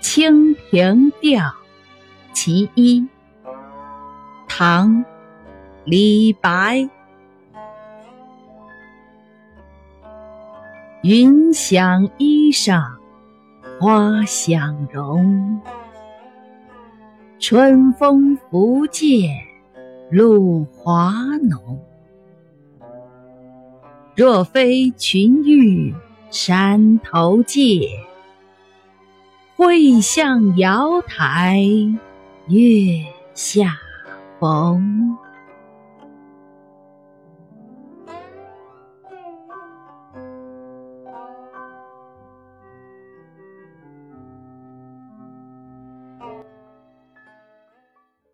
《清平调·其一》唐·李白。云想衣裳花想容，春风拂槛露华浓。若非群玉山头见，会向瑶台月下逢。